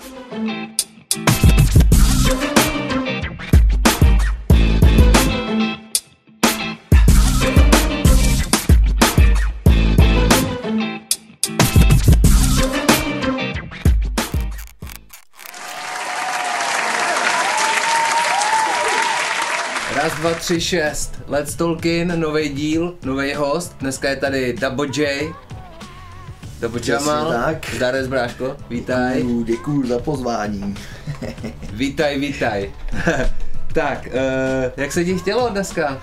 Raz, dva, tři, šest. Let's Tolkien, nový díl, nový host. Dneska je tady Dabo J. Dabo Jamal. tak. Zdarec Bráško, vítaj. Děkuju, děkuju za pozvání. Vítaj, vítaj. tak, uh, jak se ti chtělo dneska?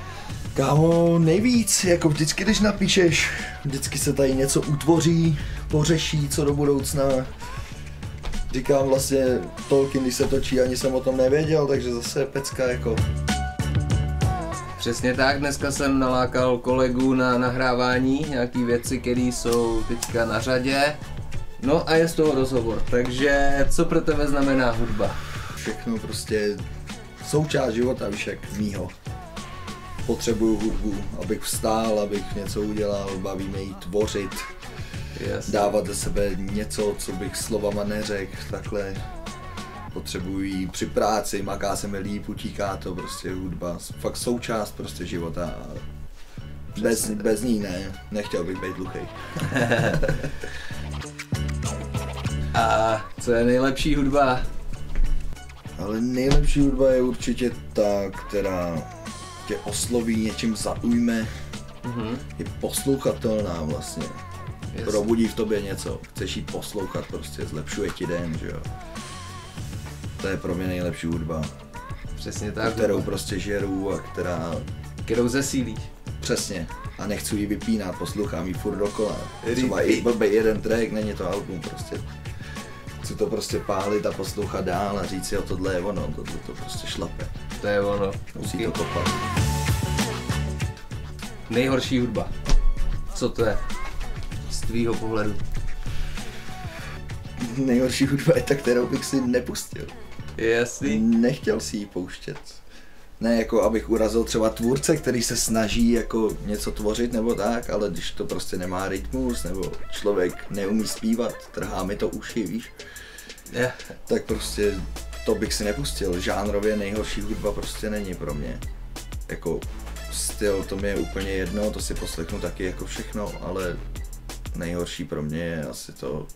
Kámo, nejvíc, jako vždycky, když napíšeš, vždycky se tady něco utvoří, pořeší, co do budoucna. Říkám vlastně, Tolkien, když se točí, ani jsem o tom nevěděl, takže zase pecka jako. Přesně tak, dneska jsem nalákal kolegu na nahrávání, nějaký věci, které jsou teďka na řadě. No a je z toho rozhovor, takže co pro tebe znamená hudba? Všechno prostě součást života, víš jak mýho. Potřebuju hudbu, abych vstál, abych něco udělal, baví mě jí tvořit, Jasně. dávat ze sebe něco, co bych slovama neřekl, takhle potřebuji jí při práci, maká se mi líp, utíká to, prostě hudba, fakt součást prostě života a bez, bez ní ne, nechtěl bych být hluchý. A co je nejlepší hudba? Ale nejlepší hudba je určitě ta, která tě osloví, něčím zaujme, Mhm. je poslouchatelná vlastně. Jasně. Probudí v tobě něco, chceš jí poslouchat, prostě zlepšuje ti den, že jo. To je pro mě nejlepší hudba, Přesně tak, kterou prostě žeru a která kterou zesílíš. přesně a nechci ji vypínat, poslouchám ji furt dokola. Třeba i blbý jeden track, není to album prostě. Chci to prostě pálit a poslouchat dál a říct si, jo, tohle je ono, tohle to prostě šlape. To je ono. Musí Ok. to kopat. Nejhorší hudba. Co to je? Z tvýho pohledu. Nejhorší hudba je ta, kterou bych si nepustil. Jasný? Nechtěl si ji pouštět. Ne jako abych urazil třeba tvůrce, který se snaží jako něco tvořit nebo tak, ale když to prostě nemá rytmus, nebo člověk neumí zpívat, trhá mi to uši, víš, Je. tak prostě to bych si nepustil. Žánrově nejhorší hudba prostě není pro mě. Jako styl, to mi je úplně jedno, to si poslechnu taky jako všechno, ale nejhorší pro mě je asi to,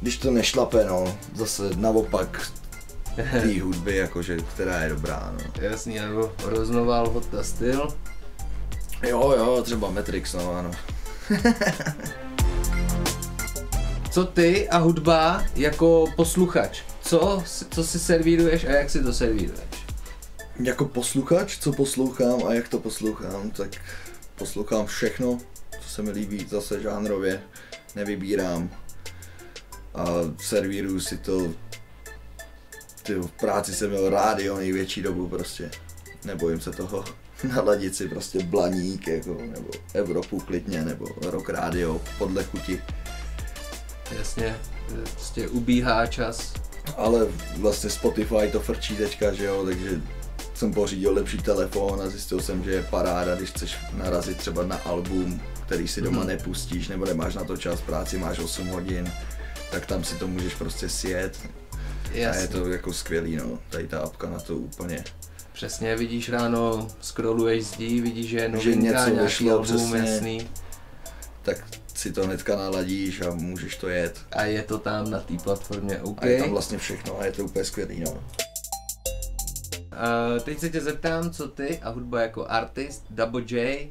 když to nešlape, no, zase naopak té hudby, jakože, která je dobrá, no. Jasný, nebo roznoval hot styl. Jo, jo, třeba Matrix, no, ano. Co ty a hudba jako posluchač? Co, co si servíruješ a jak si to servíruješ? Jako posluchač, co poslouchám a jak to poslouchám, tak poslouchám všechno, co se mi líbí, zase žánrově, nevybírám a servíruju si to, ty v práci jsem měl rádio největší dobu prostě, nebojím se toho, naladit si prostě blaník, jako, nebo Evropu klidně, nebo rock rádio, podle chuti, Jasně, prostě ubíhá čas. ale vlastně Spotify to frčí teďka, že jo, takže jsem pořídil lepší telefon a zjistil jsem, že je paráda, když chceš narazit třeba na album, který si doma Mhm. nepustíš, nebo nemáš na to čas, práci máš 8 hodin, tak tam si to můžeš prostě sjet a Jasně. je to jako skvělý, no, tady ta apka na to úplně. Přesně, vidíš ráno, scrolluješ zdí, vidíš, že je Že novinka, něco nějaký vyšlo, album, přesně. jasný. Tak si to hnedka naladíš a můžeš to jet. A je to tam na té platformě, OK. A je tam vlastně všechno a je to úplně skvělý, no. Uh, teď se tě zeptám, co ty a hudba jako artist, Dabo J,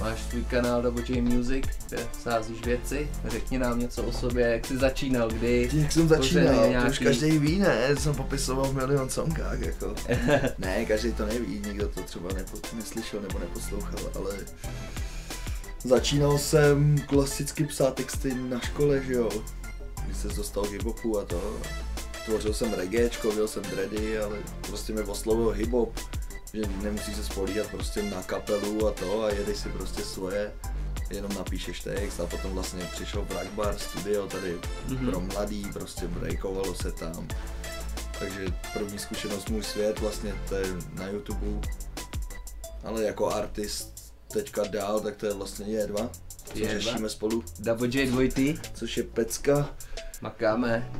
máš svůj kanál Dabo J Music, kde sázíš věci, řekni nám něco o sobě, jak jsi začínal, kdy, Jak jsem začínal, to už nějaký. každý ví, ne? Jsem popisoval v milion songách, jako. ne, každý to neví, nikdo to třeba nepo, neslyšel nebo neposlouchal, ale začínal jsem klasicky psát texty na škole, že jo. Když se dostal k a to. Tvořil jsem reggaečko, byl jsem dready, ale prostě mě oslovil hiphop, že nemusí se spolíhat prostě na kapelu a to a jedeš si prostě svoje jenom napíšeš text a potom vlastně přišel Black Bar studio tady Mhm. pro mladý, prostě breakovalo se tam. Takže první zkušenost můj svět vlastně to je na YouTube, ale jako artist teďka dál, tak to je vlastně J2, co J2? řešíme spolu, Dabo J dvojty, což je pecka. Makáme.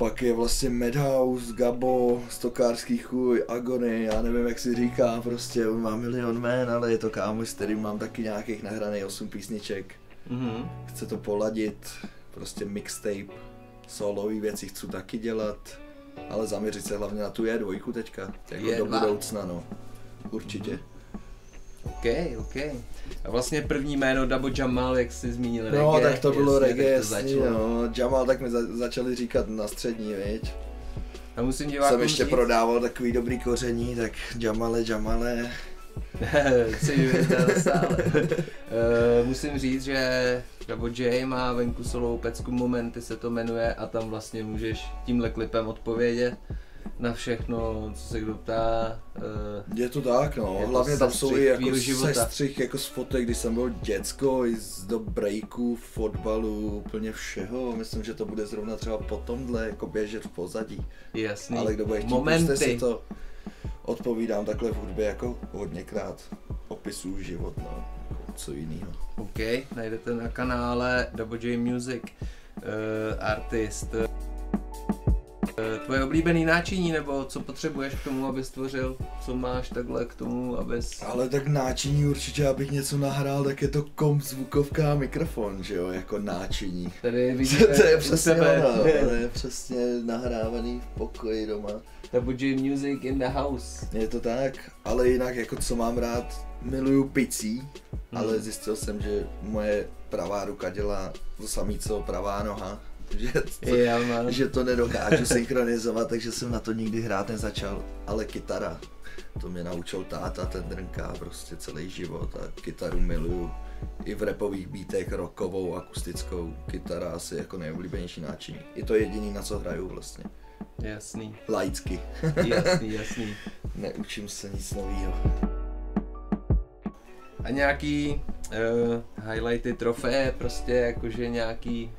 Pak je vlastně Madhouse, Gabo, Stokářský chuj, Agony, já nevím jak si říká, prostě on má milion jmén, ale je to kámoš, s kterým mám taky nějakých nahraných 8 písniček. Mhm. Chce to poladit, prostě mixtape, solový věci chci taky dělat, ale zaměřit se hlavně na tu E2 teďka, jako do E2. budoucna, no. Určitě. OK, OK. A vlastně první jméno Dabo Jamal, jak jsi zmínil No, reggae. tak to bylo jasně, reggae, tak to jasný, no. Jamal tak mi za- začali říkat na střední, viď. A musím divákům Jsem ještě říct, prodával takový dobrý koření, tak Jamale, Jamale. vyvězdal sále. Eh, musím říct, že Dabo J má venku solovou pecku Momenty se to jmenuje a tam vlastně můžeš tímhle klipem odpovědět na všechno, co se kdo ptá. eh, Je to tak, no. Je to Hlavně tam jsou i jako sestřih jako z fotek, když jsem byl děcko, i z do breaků, fotbalu, úplně všeho. Myslím, že to bude zrovna třeba po tomhle jako běžet v pozadí. Jasný. Ale kdo bude chtít, Momenty. puste si to. Odpovídám takhle v hudbě jako hodněkrát. Opisuju život, no. Jako co jiného. OK, najdete na kanále Double J Music uh, Artist. Uh, tvoje oblíbený náčiní, nebo co potřebuješ k tomu, abys tvořil? Co máš takhle k tomu, abys... Ale tak náčiní určitě, abych něco nahrál, tak je to komp, zvukovka a mikrofon, že jo, jako náčiní. Tady vidíte to je u přesně tebe ono, to je přesně nahrávaný v pokoji doma. Double J Music in the house. Je to tak, ale jinak jako co mám rád, miluju picí, Hmm. ale zjistil jsem, že moje pravá ruka dělá to samé, co pravá noha. Že to, mám. že to nedokážu synchronizovat, takže jsem na to nikdy hrát nezačal. Ale kytara, to mě naučil táta, ten drnká prostě celý život a kytaru miluju. I v repových beatech, rockovou, akustickou, kytara asi jako nejoblíbenější náčiní. I to jediný, na co hraju vlastně. Jasný, Laicky. jasný, jasný. Neučím se nic nového. A nějaký uh, highlighty, trofeje, prostě jakože nějaký,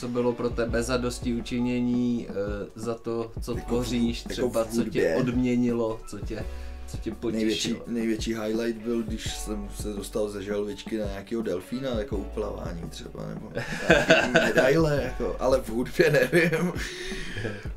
co bylo pro tebe za dosti učinění, uh, za to, co Jako tvoříš, jako třeba v co tě odměnilo, co tě, co tě Největší, potěšilo. největší highlight byl, když jsem se dostal ze želvičky na nějakého delfína, jako uplavání třeba, nebo medaile, jako, ale v hudbě nevím.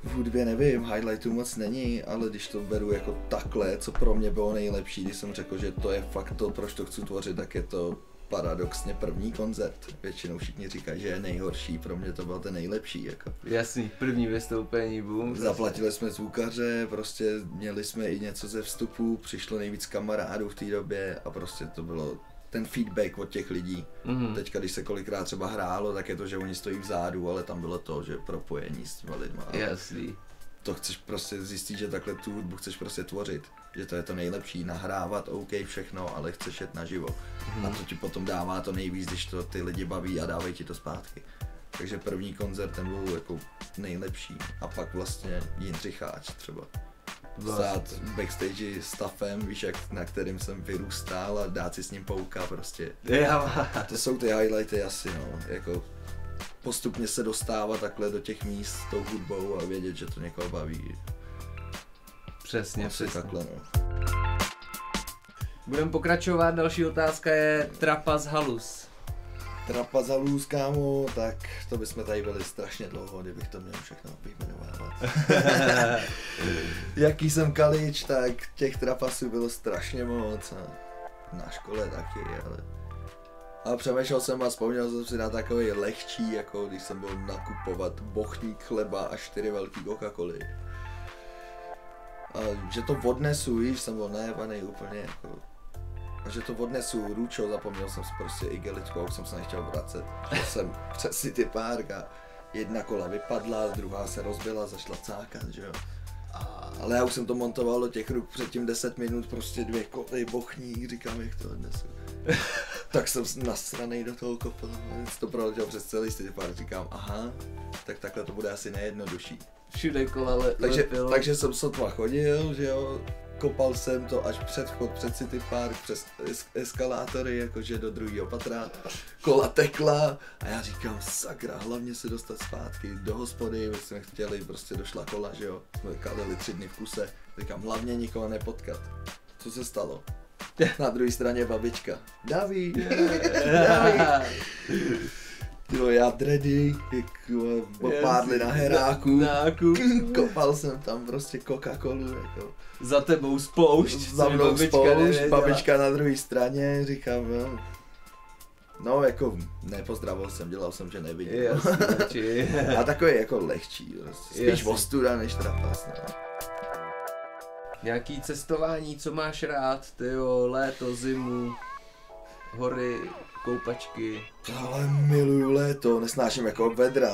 V hudbě nevím, highlightů moc není, ale když to beru jako takhle, co pro mě bylo nejlepší, když jsem řekl, že to je fakt to, proč to chci tvořit, tak je to paradoxně první koncert. Většinou všichni říkají, že je nejhorší, pro mě to byl ten nejlepší. Jako. Jasný, první vystoupení, boom. Zaplatili jsme zvukaře, prostě měli jsme i něco ze vstupu, přišlo nejvíc kamarádů v té době a prostě to bylo ten feedback od těch lidí. Mhm. Teďka, když se kolikrát třeba hrálo, tak je to, že oni stojí vzadu, ale tam bylo to, že propojení s těma lidma. Jasný. To chceš prostě zjistit, že takhle tu hudbu chceš prostě tvořit. Že to je to nejlepší, nahrávat, OK, všechno, ale chceš jet naživo. A to ti potom dává to nejvíc, když to ty lidi baví a dávají ti to zpátky. Takže první koncert ten byl jako nejlepší. A pak vlastně Jindřicháč třeba. Stát v backstage s Stafem, víš, jak, na kterým jsem vyrůstal a dát si s ním pouka prostě. Já, To jsou ty highlighty asi, no. Jako postupně se dostávat takhle do těch míst s tou hudbou a vědět, že to někoho baví. přesně, Asi přesně. takhle, no. Budeme pokračovat, další otázka je Trapas Halus. Trapa za lůz, kámo, tak to bychom tady byli strašně dlouho, kdybych to měl všechno vyjmenovávat. Jaký jsem kalič, tak těch trapasů bylo strašně moc a na škole taky, ale... A přemýšlel jsem a vzpomněl jsem si na takový lehčí, jako když jsem byl nakupovat bochník chleba a čtyři velký coca coly A že to odnesu, víš, jsem byl najebaný úplně jako a že to odnesu Ručo, zapomněl jsem si prostě igelitku a už jsem se nechtěl vracet. Šel jsem přes City Park a jedna kola vypadla, druhá se rozbila, zašla cákat, že jo. Ale já už jsem to montoval do těch ruk předtím 10 minut, prostě dvě koly, bochník, říkám, jak to odnesu. tak jsem nasranej do toho kopal, to proletěl přes celý City Park, říkám, aha, tak takhle to bude asi nejjednodušší. Všude kola le, Takže, lepilo. takže jsem sotva chodil, že jo, kopal jsem to až před vchod před City Park, přes es- eskalátory, jakože do druhého patra, kola tekla a já říkám, sakra, hlavně se dostat zpátky do hospody, my jsme chtěli, prostě došla kola, že jo, jsme kalili tři dny v kuse, říkám, hlavně nikoho nepotkat. Co se stalo? Na druhé straně babička. Daví, Daví. Ty vole, já dready, jak vole, popádli na heráku. Na, na Kopal jsem tam prostě Coca-Colu, jako. Za tebou spoušť, Za mnou babička spoušť, nevěděla. babička na druhé straně, říkám, no. No, jako nepozdravil jsem, dělal jsem, že nevidím. Jasně, A takový jako lehčí, prostě. spíš ostuda než trapas, no. Nějaký cestování, co máš rád, tyjo, léto, zimu, hory, koupačky. Ale miluju léto, nesnáším jako vedra.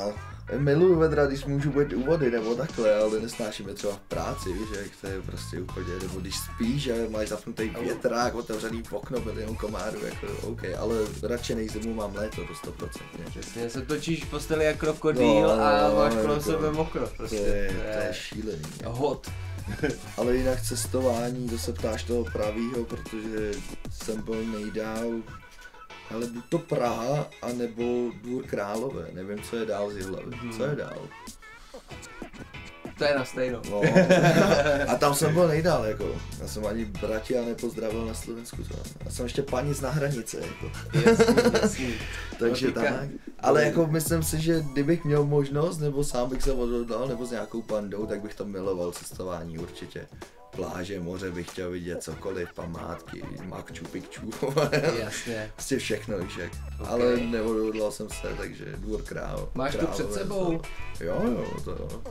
Miluju vedra, když můžu být u vody nebo takhle, ale nesnáším je třeba v práci, víš, jak to je prostě úplně, nebo když spíš a máš zapnutý větrák, otevřený okno, milion komárů, jako OK, ale radši než zimu mám léto, to 100%. Přesně, se točíš v posteli jak krokodýl No, a máš kolem jako- sebe mokro, To prostě. je, to je šílený. hot. Ale jinak cestování, to se ptáš toho pravýho, protože jsem byl nejdál, ale buď to Praha, anebo Dvůr Králové, nevím, co je dál z Jihlavy. Mhm. Co je dál? To je na stejno. No. A tam jsem byl nejdál, jako. Já jsem ani bratia nepozdravil na Slovensku. To. Já jsem ještě panic na hranice, jako. Jasný, jasný. Takže No, tak. Ale jako myslím si, že kdybych měl možnost, nebo sám bych se odhodlal, nebo s nějakou pandou, tak bych to miloval cestování určitě. Pláže, moře bych chtěl vidět cokoliv, památky, Machu Picchu, Jasně. prostě všechno, víš jak. Ok. Ale neodhodlal jsem se, takže dvůr král. Máš to před sebou? Jo, jo, to jo.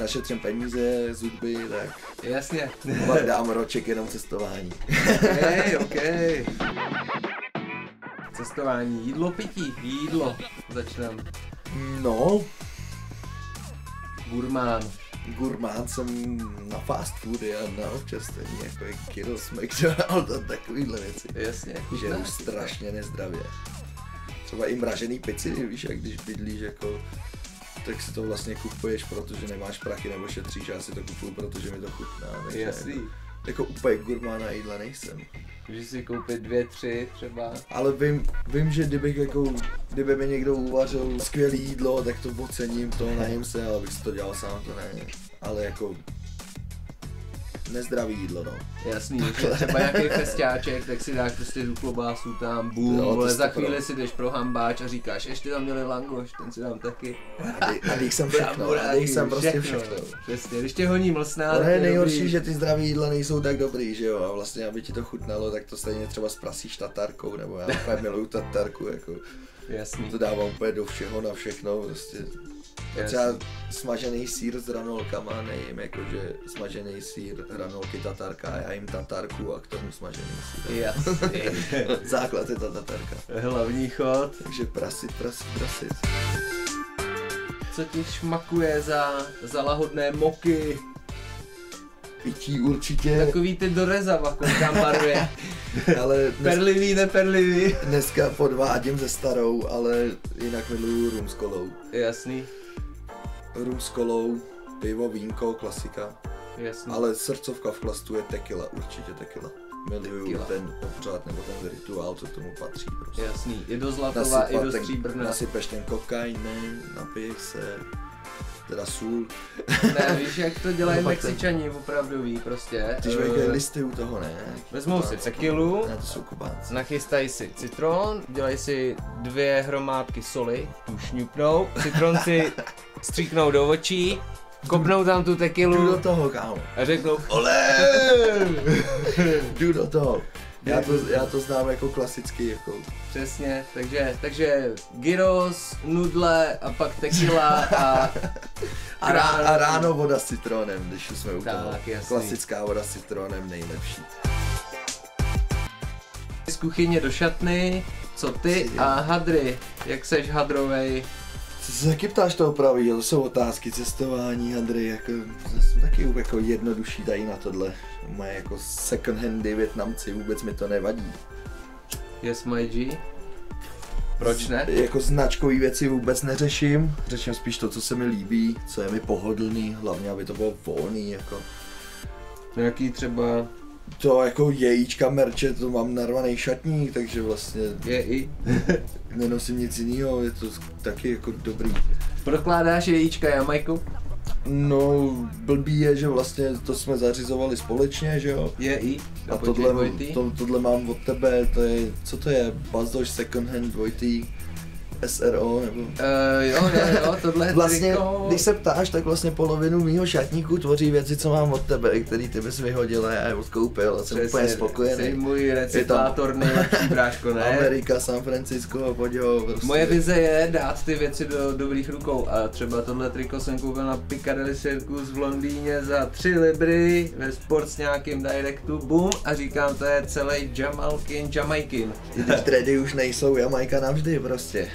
Našetřím peníze z hudby, tak Jasně. pak dám roček jenom cestování. Hej, ok. Cestování, jídlo, pití, jídlo. Začneme. No, Gurmán. gurmán jsem na fast foody a na občerstvení, jako je gyros, McDonald's a takovýhle věci. Jasně. Že už strašně nezdravě. Třeba i mražený pici, víš, jak když bydlíš jako tak si to vlastně kupuješ, protože nemáš prachy nebo šetříš, já si to kupuju, protože mi to chutná. Takže Jasný. Jako, jako úplně gurmán na jídla nejsem. Můžeš si koupit dvě, tři třeba. Ale vím, vím, že kdybych jako, kdyby mi někdo uvařil skvělé jídlo, tak to ocením, to najím se, ale bych si to dělal sám, to ne. Ale jako nezdravý jídlo, no. Jasný, když je třeba nějaký festiáček, tak si dáš prostě tu klobásu tam, bum, to vole, za chvíli si jdeš pro hambáč a říkáš, ještě tam měli langoš, ten si dám taky. A dej jsem všechno, a dej jsem prostě všechno. Přesně, když tě honí mlsná, Ale tak je nejhorší, dobrý. že ty zdraví jídla nejsou tak dobrý, že jo, a vlastně, aby ti to chutnalo, tak to stejně třeba sprasíš tatarkou, nebo já úplně miluju tatarku, jako, Jasný, to dávám úplně do všeho, na všechno, prostě. Třeba smažený sír s hranolkama nejím, jakože smažený sír, hranolky, tatarka, a já jim tatarku a k tomu smažený. Jasný. Základ je ta tatarka. Hlavní chod. Takže prasit, prasit, prasit. Co ti šmakuje za, za lahodné moky? Pití určitě, Takový ty do rezava, koukám barvě. ale dnes, Perlivý, neperlivý. dneska podvádím se starou, ale jinak miluju rum s kolou. Jasný, Rum s kolou, pivo, vínko, klasika. Jasný. Ale srdcovka v klastu je tequila, určitě tequila. Miluju Tequila. ten obřad nebo ten rituál, co k tomu patří prostě. Jasný, i do zlatova, i do stříbrna. nasypeš ten kokain, ne, napiješ se, teda sůl. Ne, víš, jak to dělají No, pak ten- Mexičani opravdoví prostě. Ty žvejkají listy u toho, ne? Vezmou si tequilu, Ne, to jsou kubánci. nachystají si citron, dělají si dvě hromádky soli, tu šňupnou, citron si stříknou do očí, kopnou tam tu Jdu do toho, kámo. a řeknou Ole! Jdu do toho. Já to, já to znám jako klasický, jako přesně, takže, takže gyros, nudle a pak tequila a A, rá, a ráno voda s citronem, když už jsme u Tak, toho. jasný. Klasická voda s citronem nejlepší. z kuchyně do šatny, co ty a hadry, jak seš hadrovej, Co se taky ptáš toho pravý, to jsou otázky cestování, Andrej, jako, jsem taky jako jednodušší tady na tohle. Moje jako second handy Větnamci, vůbec mi to nevadí. yes my G, proč ne? Jako značkové věci vůbec neřeším, řeším spíš to, co se mi líbí, co je mi pohodlný, hlavně aby to bylo volný, jako Nějaký třeba to jako jejíčka merče, to mám narvaný šatník, takže vlastně je i, nenosím nic jiného, je to taky jako dobrý. prokládáš jejíčka Jamajku? No, blbý je, že vlastně to jsme zařizovali společně, že jo? Je i, A tohle, to, tohle mám od tebe, to je, co to je, Bazdoš Second Hand dvojitý, SRO nebo... Uh, jo, jo, jo, tohle je Vlastně, triko. když se ptáš, tak vlastně polovinu mýho šatníku tvoří věci, co mám od tebe, který ty bys vyhodil a já je odkoupil a jsem Přesně, úplně Jsi spokojený. můj recyklátor nejlepší bráško, ne? Amerika, San Francisco, pojď ho, prostě. Moje vize je dát ty věci do dobrých rukou a třeba tohle triko jsem koupil na Piccadilly Circus v Londýně za 3 libry ve sport s nějakým directu, boom a říkám to je celý Jamalkin, Jamaikin. I Když tredy už nejsou Jamajka navždy prostě.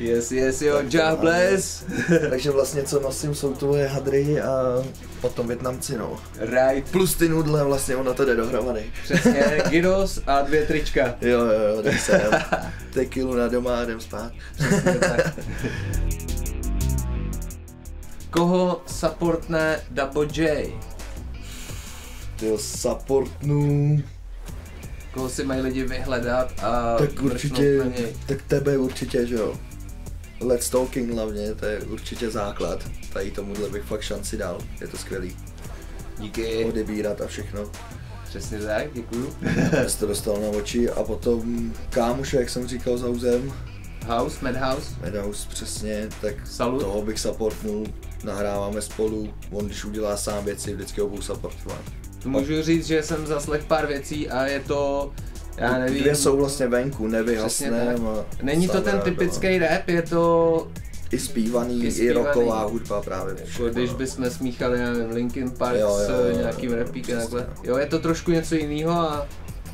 Yes, yes, jo, God bless. Takže vlastně co nosím jsou tvoje hadry a potom Větnamci no. Right, Plus ty nudle, vlastně ono to jde dohromady. přesně, Gidos a dvě trička. Jo, jo, jo, jdem sem. Tekilu na doma a jdem spát. Přesně tak. Koho supportne Double J? Ty supportnu, Koho si mají lidi vyhledat a tak určitě, na něj? tak tebe určitě, že jo. Let's Talking hlavně, to je určitě základ. Tady tomuhle bych fakt šanci dal, je to skvělý. Díky. Odebírat a všechno. Přesně tak, děkuju. Jsi to dostal na oči a potom kámoše, jak jsem říkal za územ, House, Madhouse. Meadows přesně, tak Salut. toho bych supportnul, nahráváme spolu, on když udělá sám věci, vždycky ho budu supportovat. Můžu říct, že jsem zaslech pár věcí a je to, já nevím, Dvě jsou vlastně venku, nevyhasnem a není to ten typický rap, je to, I zpívaný, I i, zpívaný. rocková hudba právě. jako když no. bychom smíchali, já nevím, Linkin Park Jo, jo, s jo, nějakým jo, rapíkem přesně, takhle. no. Jo, je to trošku něco jiného a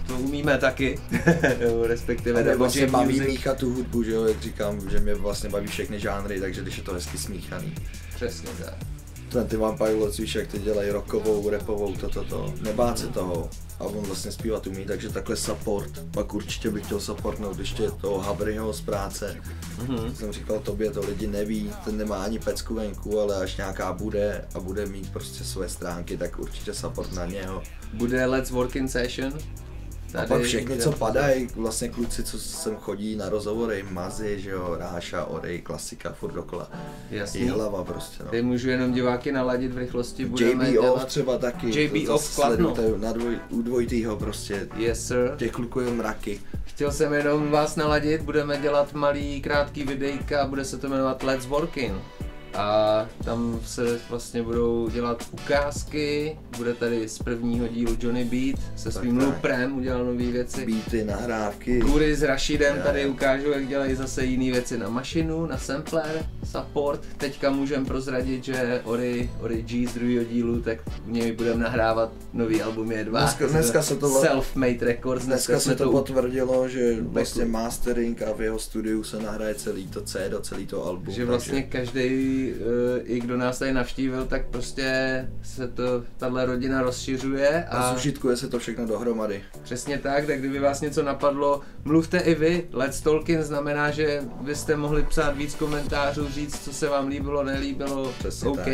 to umíme taky, respektive mě vlastně baví Music. míchat tu hudbu, že jo, jak říkám, že mě vlastně baví všechny žánry, takže když je to hezky smíchaný. Přesně tak. Twenty One Pilots, víš, jak ty dělají rockovou, rapovou, toto, to, to. nebát se toho. A on vlastně zpívat umí, takže takhle support. Pak určitě bych chtěl supportnout ještě toho Havryho z práce. Mhm. Jsem říkal tobě, to lidi neví, ten nemá ani pecku venku, ale až nějaká bude a bude mít prostě své stránky, tak určitě support na něho. Bude Let's Work in Session. A pak všechny, co padají, vlastně kluci, co sem chodí na rozhovory, Mazy, že jo, Ráša, Orej, klasika, furt dokola. Jasný. Jihlava prostě, no. Teď můžu jenom diváky naladit v rychlosti, budeme JB Off dělat... třeba taky, JB to Off Kladno. na dvoj, u dvojitýho prostě, Yes sir. těch kluků je mraky. Chtěl jsem jenom vás naladit, budeme dělat malý krátký videjka, bude se to jmenovat Let's Working. A tam se vlastně budou dělat ukázky, bude tady z prvního dílu Johnny Beat se svým tak. Luprem, udělal nové věci. Beaty, nahrávky, Kůry s Rashidem Jo, tady ukážu, jak dělají zase jiné věci na mašinu, na sampler, support. Teďka můžem prozradit, že Ori, Ori G z druhého dílu, tak u něj budeme nahrávat nový album je dva. Dneska- dneska se to- Self-made records, Dneska jsme se to potvrdilo, že vlastně mastering a v jeho studiu se nahraje celý to C do celý to album. Že vlastně každý, i kdo nás tady navštívil, tak prostě se to, tahle rodina rozšiřuje a a zužitkuje se to všechno dohromady. přesně tak, tak kdyby vás něco napadlo, mluvte i vy. Let's Talking znamená, že byste mohli psát víc komentářů, říct, co se vám líbilo, nelíbilo, Přesně OK. tak.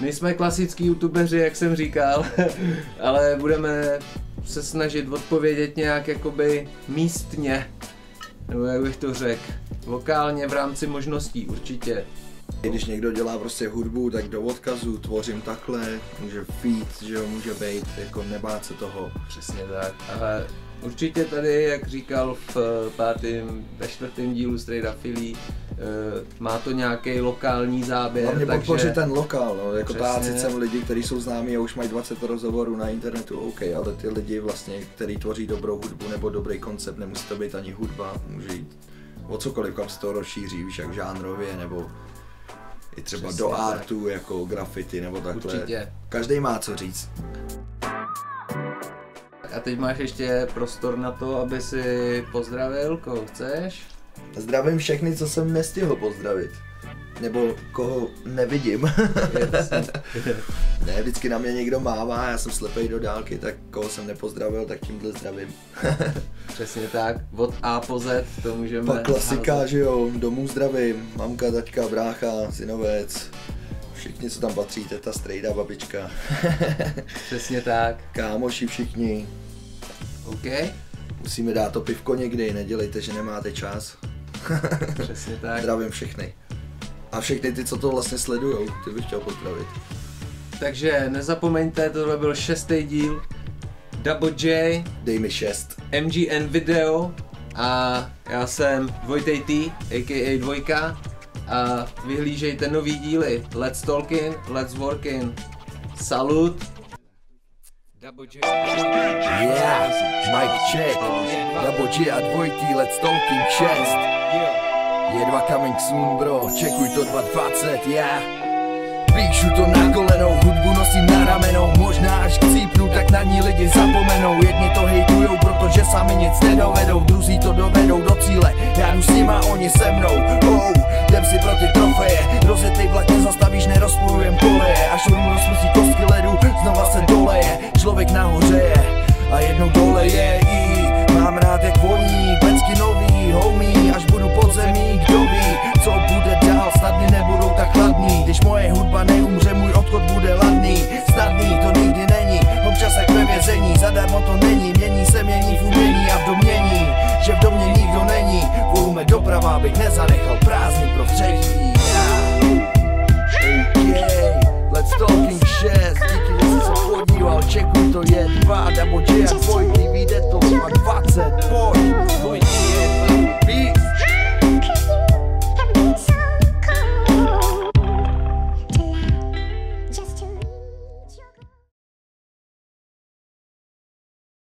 My jsme klasický youtubeři, jak jsem říkal, ale budeme se snažit odpovědět nějak jakoby místně, nebo jak bych to řekl, lokálně v rámci možností určitě. Když někdo dělá prostě hudbu, tak do odkazu tvořím takhle, může feed, že jo, může být, jako nebát se toho. Přesně tak. Ale určitě tady, jak říkal v eh, pátém, ve čtvrtém dílu Up Philly, eh, má to nějaký lokální záběr, Hlavně takže podpořit ten lokál, no, jako tácit sem lidi, kteří jsou známí a už mají 20 rozhovorů na internetu, OK, ale ty lidi vlastně, kteří tvoří dobrou hudbu nebo dobrý koncept, nemusí to být ani hudba, může jít o cokoliv, kam se to rozšíří, víš, jak žánrově, nebo i třeba Přesně do tak. artu, jako graffiti nebo takhle. určitě. Každý má co říct. A teď máš ještě prostor na to, aby si pozdravil, koho chceš. Zdravím všechny, co jsem nestihl pozdravit. Nebo koho nevidím. Ne, vždycky na mě někdo mává, já jsem slepej do dálky, tak koho jsem nepozdravil, tak tímhle zdravím. Přesně tak, od A po Z to můžeme Pak klasika, házet. že jo, domů zdravím, mamka, taťka, brácha, synovec, všichni, co tam patří, teta, strejda, babička, Přesně tak, kámoši všichni, OK, musíme dát to pivko někdy, nedělejte, že nemáte čas. přesně tak. Zdravím všechny. A všechny ty, co to vlastně sledujou, ty bych chtěl pozdravit. Takže nezapomeňte, tohle byl šestý díl Double J, Dej mi šest. MGN video a já jsem Dvojtej T, a.k.a. Dvojka a vyhlížejte nový díly Let's Talking, Let's Working. Salut! Yeah, mic check. Double G a dvojtý, let's talking 6. Je dva coming soon, bro, čekuj to 220, yeah. Píšu to na kolenou, hudbu nosím na ramenou. Možná až chcípnu, tak na ní lidi zapomenou. Jedni to hejtujou, protože sami nic nedovedou. Druzí to dovedou do cíle, já jdu s nima, oni se mnou. Oh, Jdem si pro ty trofeje, rozjetej vlak nezastavíš, nerozpojujem koleje. Až rum rozpustí kostky ledu, znova se doleje. Člověk nahoře je a jednou dole je i. Mám rád jak voní, pecky nový, homie Až budu pod zemí, kdo